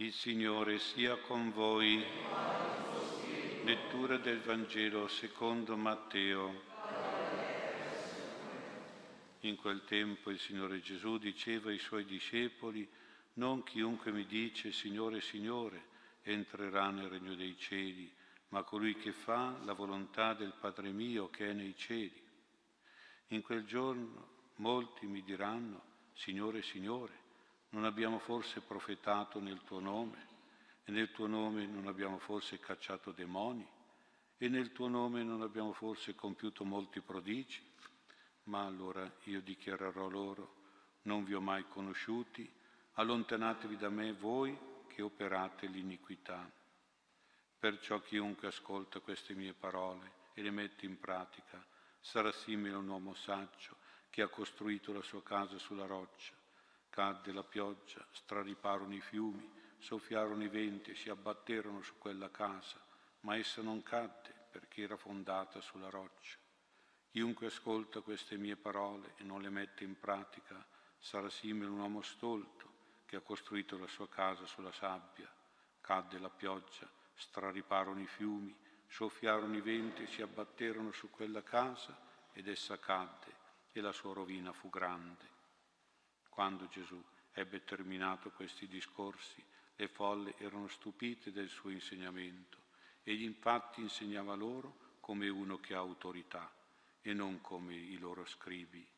Il Signore sia con voi. Lettura del Vangelo secondo Matteo. In quel tempo il Signore Gesù diceva ai suoi discepoli, non chiunque mi dice Signore, Signore, entrerà nel regno dei cieli, ma colui che fa la volontà del Padre mio che è nei cieli. In quel giorno molti mi diranno, Signore, Signore, non abbiamo forse profetato nel tuo nome? E nel tuo nome non abbiamo forse cacciato demoni? E nel tuo nome non abbiamo forse compiuto molti prodigi? Ma allora io dichiarerò loro, non vi ho mai conosciuti, allontanatevi da me voi che operate l'iniquità. Perciò chiunque ascolta queste mie parole e le mette in pratica sarà simile a un uomo saggio che ha costruito la sua casa sulla roccia. Cadde la pioggia, strariparono i fiumi, soffiarono i venti e si abbatterono su quella casa, ma essa non cadde perché era fondata sulla roccia. Chiunque ascolta queste mie parole e non le mette in pratica sarà simile a un uomo stolto che ha costruito la sua casa sulla sabbia. Cadde la pioggia, strariparono i fiumi, soffiarono i venti e si abbatterono su quella casa ed essa cadde e la sua rovina fu grande. Quando Gesù ebbe terminato questi discorsi, le folle erano stupite del suo insegnamento. Egli infatti insegnava loro come uno che ha autorità e non come i loro scribi.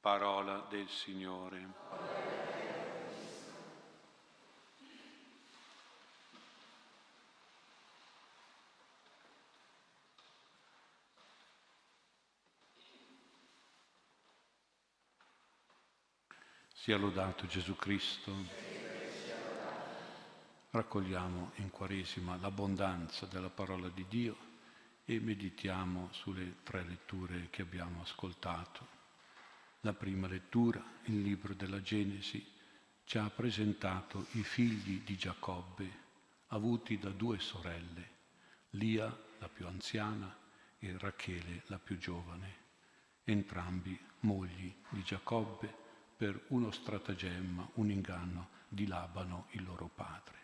Parola del Signore. Sia lodato Gesù Cristo. Raccogliamo in Quaresima l'abbondanza della parola di Dio e meditiamo sulle tre letture che abbiamo ascoltato. La prima lettura, il libro della Genesi, ci ha presentato i figli di Giacobbe, avuti da due sorelle, Lia, la più anziana, e Rachele, la più giovane, entrambi mogli di Giacobbe, per uno stratagemma, un inganno di Labano, il loro padre.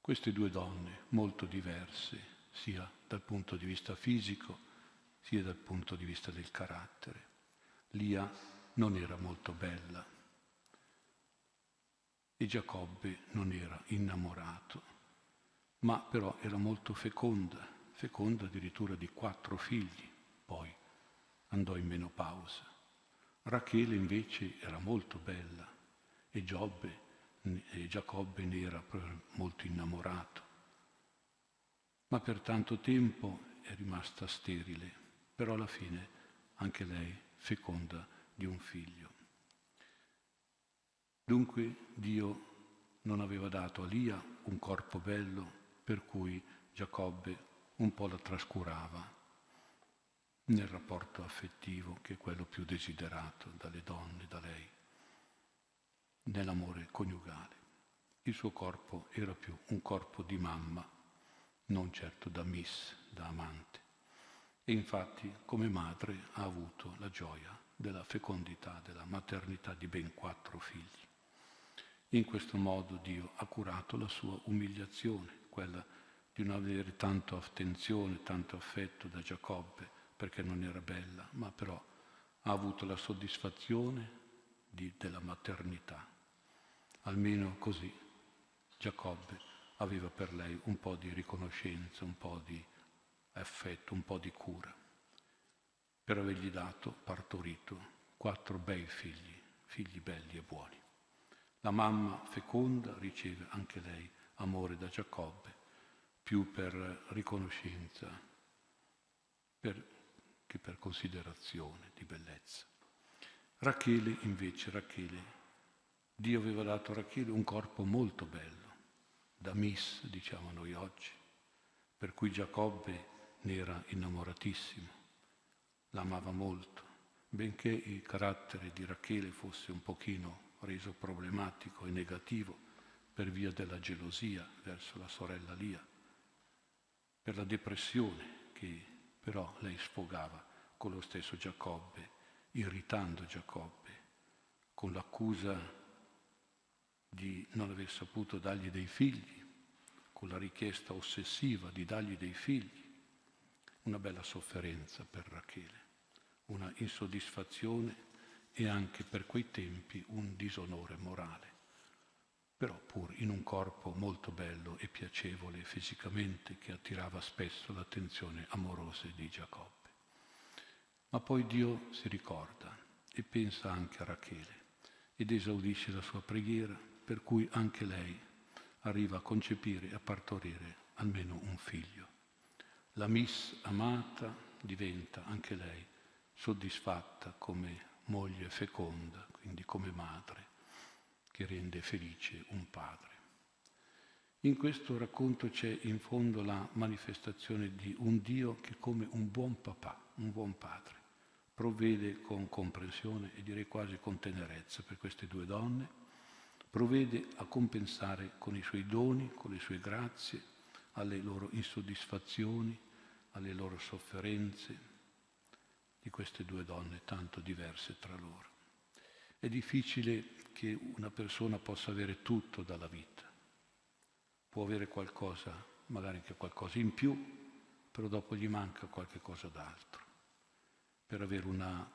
Queste due donne, molto diverse, sia dal punto di vista fisico, sia dal punto di vista del carattere. Lia non era molto bella e Giacobbe non era innamorato, ma però era molto feconda, feconda addirittura di quattro figli, poi andò in menopausa. Rachele invece era molto bella e, Giobbe, e Giacobbe ne era molto innamorato. Ma per tanto tempo è rimasta sterile, però alla fine anche lei feconda di un figlio. Dunque Dio non aveva dato a Lia un corpo bello per cui Giacobbe un po' la trascurava nel rapporto affettivo che è quello più desiderato dalle donne, da lei, nell'amore coniugale. Il suo corpo era più un corpo di mamma, non certo da miss, da amante. E infatti come madre ha avuto la gioia della fecondità, della maternità di ben quattro figli. In questo modo Dio ha curato la sua umiliazione, quella di non avere tanto attenzione, tanto affetto da Giacobbe, perché non era bella, ma però ha avuto la soddisfazione di, della maternità. Almeno così Giacobbe aveva per lei un po' di riconoscenza, un po' di affetto, un po' di cura, per avergli dato, partorito, quattro bei figli, figli belli e buoni. La mamma feconda riceve anche lei amore da Giacobbe, più per riconoscenza, per che per considerazione di bellezza. Rachele invece, Rachele, Dio aveva dato a Rachele un corpo molto bello, da miss diciamo noi oggi, per cui Giacobbe ne era innamoratissimo, l'amava molto, benché il carattere di Rachele fosse un pochino reso problematico e negativo per via della gelosia verso la sorella Lia, per la depressione che però lei sfogava con lo stesso Giacobbe, irritando Giacobbe, con l'accusa di non aver saputo dargli dei figli, con la richiesta ossessiva di dargli dei figli, una bella sofferenza per Rachele, una insoddisfazione e anche per quei tempi un disonore morale, però pur in un corpo molto bello e piacevole fisicamente che attirava spesso l'attenzione amorosa di Giacobbe. Ma poi Dio si ricorda e pensa anche a Rachele ed esaudisce la sua preghiera, per cui anche lei arriva a concepire e a partorire almeno un figlio. La Miss amata diventa anche lei soddisfatta come moglie feconda, quindi come madre, che rende felice un padre. In questo racconto c'è in fondo la manifestazione di un Dio che come un buon papà, un buon padre, provvede con comprensione e direi quasi con tenerezza per queste due donne, provvede a compensare con i suoi doni, con le sue grazie, alle loro insoddisfazioni, alle loro sofferenze, di queste due donne tanto diverse tra loro. È difficile che una persona possa avere tutto dalla vita. Può avere qualcosa, magari anche qualcosa in più, però dopo gli manca qualche cosa d'altro per avere una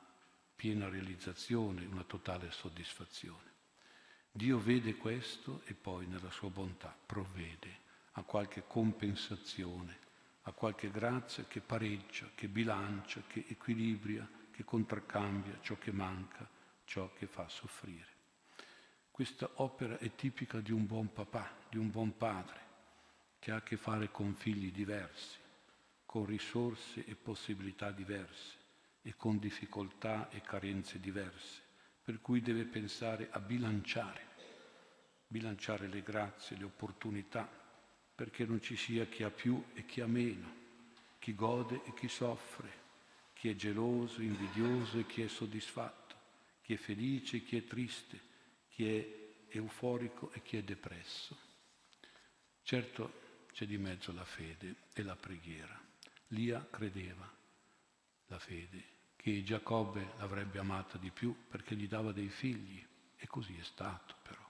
piena realizzazione, una totale soddisfazione. Dio vede questo e poi nella sua bontà provvede a qualche compensazione a qualche grazia che pareggia, che bilancia, che equilibria, che contraccambia ciò che manca, ciò che fa soffrire. Questa opera è tipica di un buon papà, di un buon padre, che ha a che fare con figli diversi, con risorse e possibilità diverse e con difficoltà e carenze diverse, per cui deve pensare a bilanciare, bilanciare le grazie, le opportunità, perché non ci sia chi ha più e chi ha meno, chi gode e chi soffre, chi è geloso, invidioso e chi è soddisfatto, chi è felice e chi è triste, chi è euforico e chi è depresso. Certo c'è di mezzo la fede e la preghiera. Lia credeva, la fede, che Giacobbe l'avrebbe amata di più perché gli dava dei figli e così è stato però.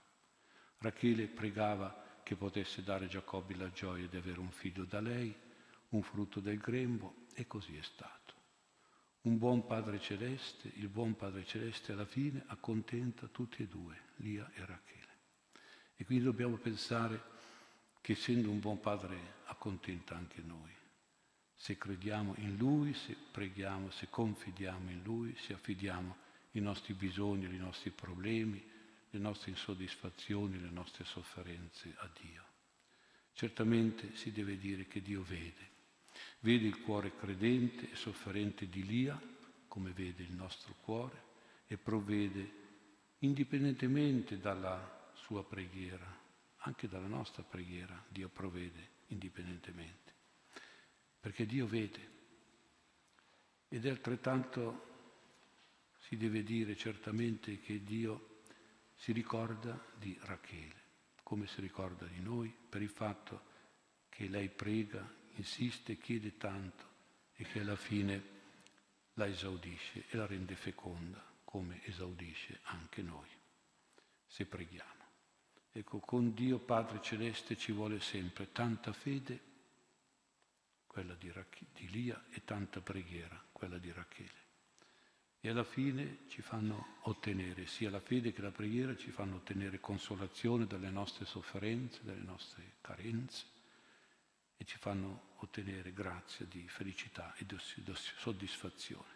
Rachele pregava che potesse dare Giacobbe la gioia di avere un figlio da lei, un frutto del grembo, e così è stato. Un buon Padre Celeste, il buon Padre Celeste alla fine accontenta tutti e due, Lia e Rachele. E quindi dobbiamo pensare che essendo un buon Padre accontenta anche noi. Se crediamo in Lui, se preghiamo, se confidiamo in Lui, se affidiamo i nostri bisogni, i nostri problemi, le nostre insoddisfazioni, le nostre sofferenze a Dio. Certamente si deve dire che Dio vede, vede il cuore credente e sofferente di Lia, come vede il nostro cuore, e provvede indipendentemente dalla sua preghiera, anche dalla nostra preghiera, Dio provvede indipendentemente, perché Dio vede. Ed è altrettanto, si deve dire certamente che Dio si ricorda di Rachele, come si ricorda di noi, per il fatto che lei prega, insiste, chiede tanto e che alla fine la esaudisce e la rende feconda, come esaudisce anche noi, se preghiamo. Ecco, con Dio Padre Celeste ci vuole sempre tanta fede, quella di, Rach- di Lia, e tanta preghiera, quella di Rachele e alla fine ci fanno ottenere, sia la fede che la preghiera ci fanno ottenere consolazione dalle nostre sofferenze, dalle nostre carenze e ci fanno ottenere grazia di felicità e di soddisfazione.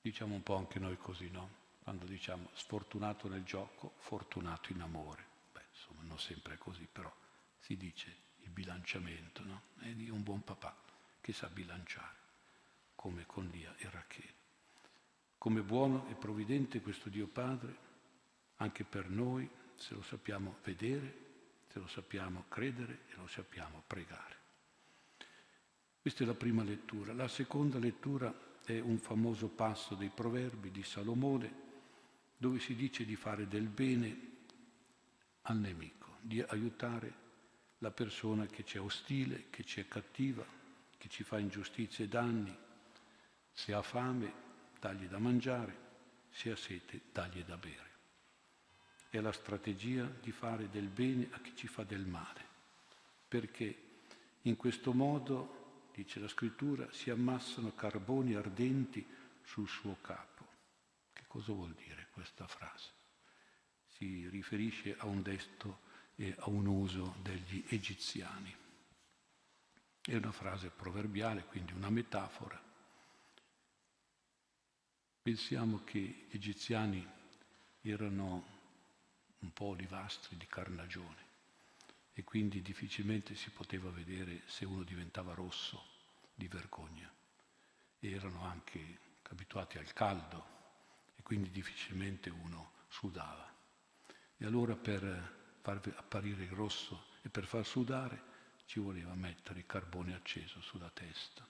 Diciamo un po' anche noi così, no? Quando diciamo sfortunato nel gioco, fortunato in amore. Beh, insomma, non sempre è così, però si dice il bilanciamento, no? È di un buon papà che sa bilanciare, come con Lia e Rachele. Come buono e provvidente questo Dio Padre, anche per noi, se lo sappiamo vedere, se lo sappiamo credere e lo sappiamo pregare. Questa è la prima lettura. La seconda lettura è un famoso passo dei proverbi di Salomone, dove si dice di fare del bene al nemico, di aiutare la persona che ci è ostile, che ci è cattiva, che ci fa ingiustizie e danni, se ha fame dagli da mangiare, se ha sete, dagli da bere. È la strategia di fare del bene a chi ci fa del male, perché in questo modo, dice la scrittura, si ammassano carboni ardenti sul suo capo. Che cosa vuol dire questa frase? Si riferisce a un detto e a un uso degli egiziani. È una frase proverbiale, quindi una metafora. Pensiamo che gli egiziani erano un po' olivastri di carnagione e quindi difficilmente si poteva vedere se uno diventava rosso di vergogna. E erano anche abituati al caldo e quindi difficilmente uno sudava. E allora per far apparire il rosso e per far sudare ci voleva mettere il carbone acceso sulla testa.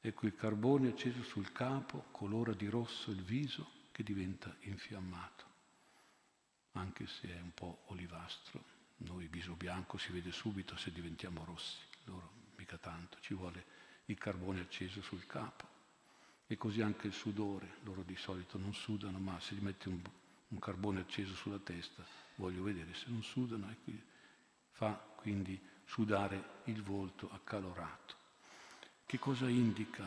Ecco il carbone acceso sul capo colora di rosso il viso che diventa infiammato anche se è un po' olivastro. Noi viso bianco si vede subito se diventiamo rossi, loro mica tanto, ci vuole il carbone acceso sul capo. E così anche il sudore, loro di solito non sudano, ma se gli metti un, un carbone acceso sulla testa, voglio vedere se non sudano, qui, fa quindi sudare il volto accalorato. Che cosa indica?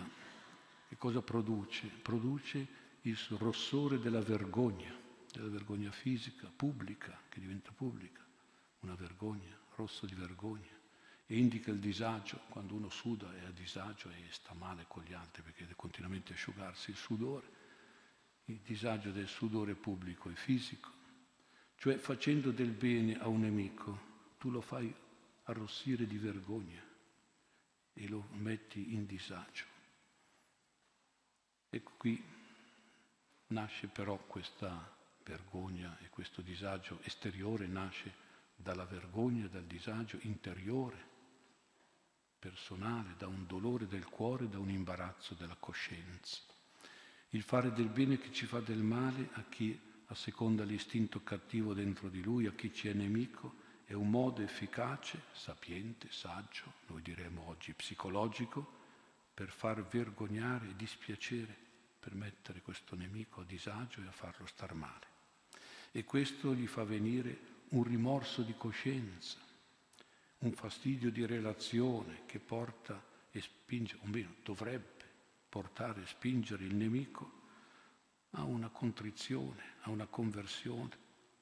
Che cosa produce? Produce il rossore della vergogna della vergogna fisica, pubblica, che diventa pubblica, una vergogna, rosso di vergogna, e indica il disagio, quando uno suda è a disagio e sta male con gli altri perché deve continuamente asciugarsi il sudore, il disagio del sudore pubblico e fisico, cioè facendo del bene a un nemico, tu lo fai arrossire di vergogna e lo metti in disagio. Ecco qui nasce però questa vergogna e questo disagio esteriore nasce dalla vergogna, dal disagio interiore, personale, da un dolore del cuore, da un imbarazzo della coscienza. Il fare del bene che ci fa del male a chi asseconda l'istinto cattivo dentro di lui, a chi ci è nemico, è un modo efficace, sapiente, saggio, noi diremmo oggi psicologico, per far vergognare e dispiacere, per mettere questo nemico a disagio e a farlo star male e questo gli fa venire un rimorso di coscienza, un fastidio di relazione che porta e spinge, o meno dovrebbe portare e spingere il nemico a una contrizione, a una conversione,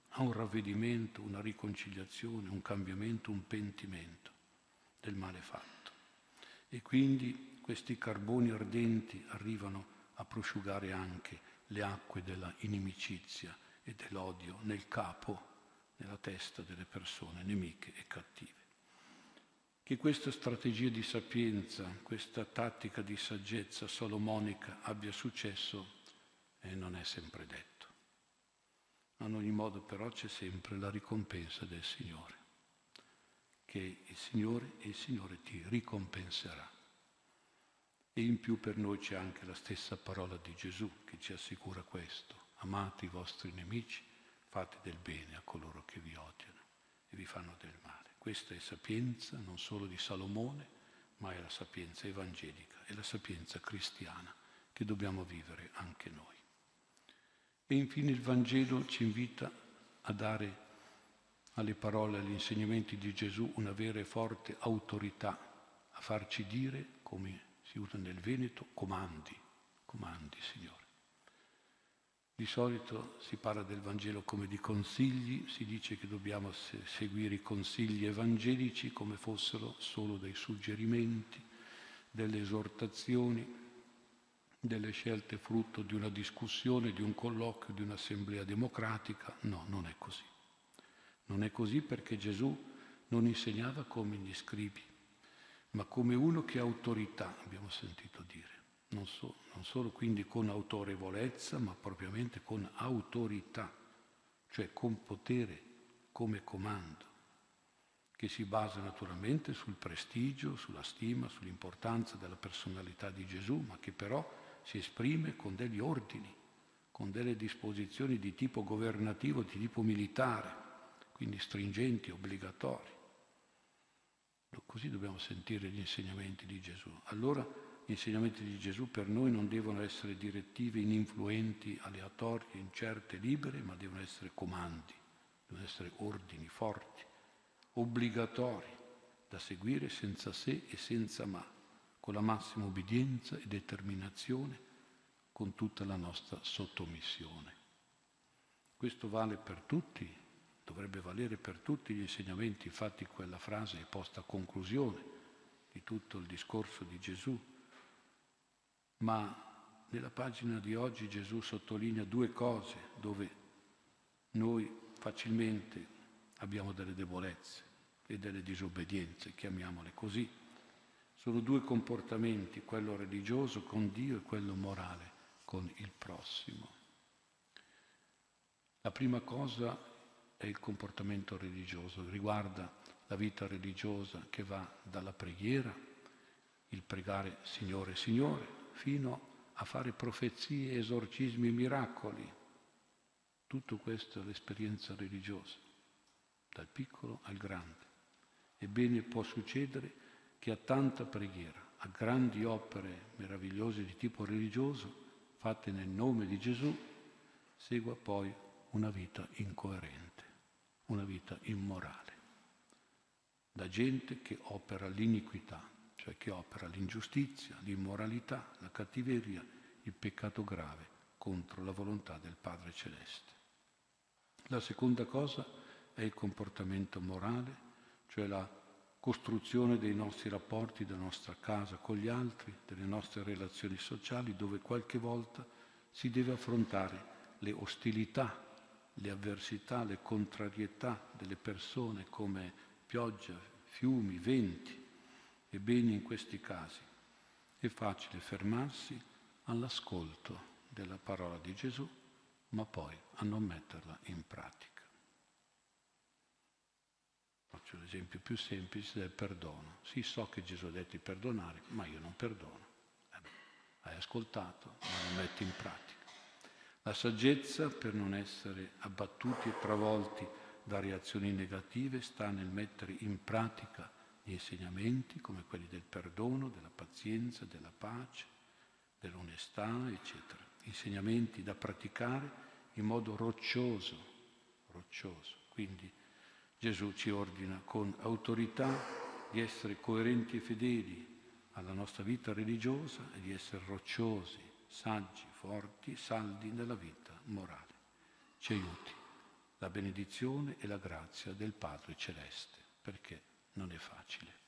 a un ravvedimento, una riconciliazione, un cambiamento, un pentimento del male fatto. E quindi questi carboni ardenti arrivano a prosciugare anche le acque della inimicizia e dell'odio nel capo, nella testa delle persone nemiche e cattive. Che questa strategia di sapienza, questa tattica di saggezza solomonica abbia successo eh, non è sempre detto. In ogni modo però c'è sempre la ricompensa del Signore, che il Signore e il Signore ti ricompenserà. E in più per noi c'è anche la stessa parola di Gesù che ci assicura questo amate i vostri nemici, fate del bene a coloro che vi odiano e vi fanno del male. Questa è sapienza non solo di Salomone, ma è la sapienza evangelica, è la sapienza cristiana che dobbiamo vivere anche noi. E infine il Vangelo ci invita a dare alle parole, agli insegnamenti di Gesù una vera e forte autorità, a farci dire, come si usa nel Veneto, comandi, comandi Signore. Di solito si parla del Vangelo come di consigli, si dice che dobbiamo seguire i consigli evangelici come fossero solo dei suggerimenti, delle esortazioni, delle scelte frutto di una discussione, di un colloquio, di un'assemblea democratica. No, non è così. Non è così perché Gesù non insegnava come gli scribi, ma come uno che ha autorità, abbiamo sentito dire non, so, non solo quindi con autorevolezza, ma propriamente con autorità, cioè con potere come comando, che si basa naturalmente sul prestigio, sulla stima, sull'importanza della personalità di Gesù, ma che però si esprime con degli ordini, con delle disposizioni di tipo governativo, di tipo militare, quindi stringenti, obbligatori. Così dobbiamo sentire gli insegnamenti di Gesù. Allora gli insegnamenti di Gesù per noi non devono essere direttive ininfluenti, aleatorie, incerte, libere, ma devono essere comandi, devono essere ordini forti, obbligatori, da seguire senza se e senza ma, con la massima obbedienza e determinazione, con tutta la nostra sottomissione. Questo vale per tutti, dovrebbe valere per tutti gli insegnamenti, infatti quella frase è posta a conclusione di tutto il discorso di Gesù, ma nella pagina di oggi Gesù sottolinea due cose dove noi facilmente abbiamo delle debolezze e delle disobbedienze, chiamiamole così. Sono due comportamenti, quello religioso con Dio e quello morale con il prossimo. La prima cosa è il comportamento religioso, riguarda la vita religiosa che va dalla preghiera, il pregare Signore, Signore, fino a fare profezie, esorcismi, miracoli. Tutto questo è l'esperienza religiosa, dal piccolo al grande. Ebbene può succedere che a tanta preghiera, a grandi opere meravigliose di tipo religioso, fatte nel nome di Gesù, segua poi una vita incoerente, una vita immorale, da gente che opera l'iniquità, cioè che opera l'ingiustizia, l'immoralità, la cattiveria, il peccato grave contro la volontà del Padre Celeste. La seconda cosa è il comportamento morale cioè la costruzione dei nostri rapporti, della nostra casa con gli altri, delle nostre relazioni sociali, dove qualche volta si deve affrontare le ostilità, le avversità, le contrarietà delle persone come pioggia, fiumi, venti. Ebbene in questi casi è facile fermarsi all'ascolto della parola di Gesù, ma poi a non metterla in pratica. Faccio l'esempio più semplice del perdono. Sì, so che Gesù ha detto di perdonare, ma io non perdono. Eh, hai ascoltato, ma non metti in pratica. La saggezza, per non essere abbattuti e travolti da reazioni negative, sta nel mettere in pratica gli insegnamenti come quelli del perdono, della pazienza, della pace, dell'onestà, eccetera. Insegnamenti da praticare in modo roccioso, roccioso. Quindi Gesù ci ordina con autorità di essere coerenti e fedeli alla nostra vita religiosa e di essere rocciosi, saggi, forti, saldi nella vita morale. Ci aiuti la benedizione e la grazia del Padre Celeste, perché non è facile.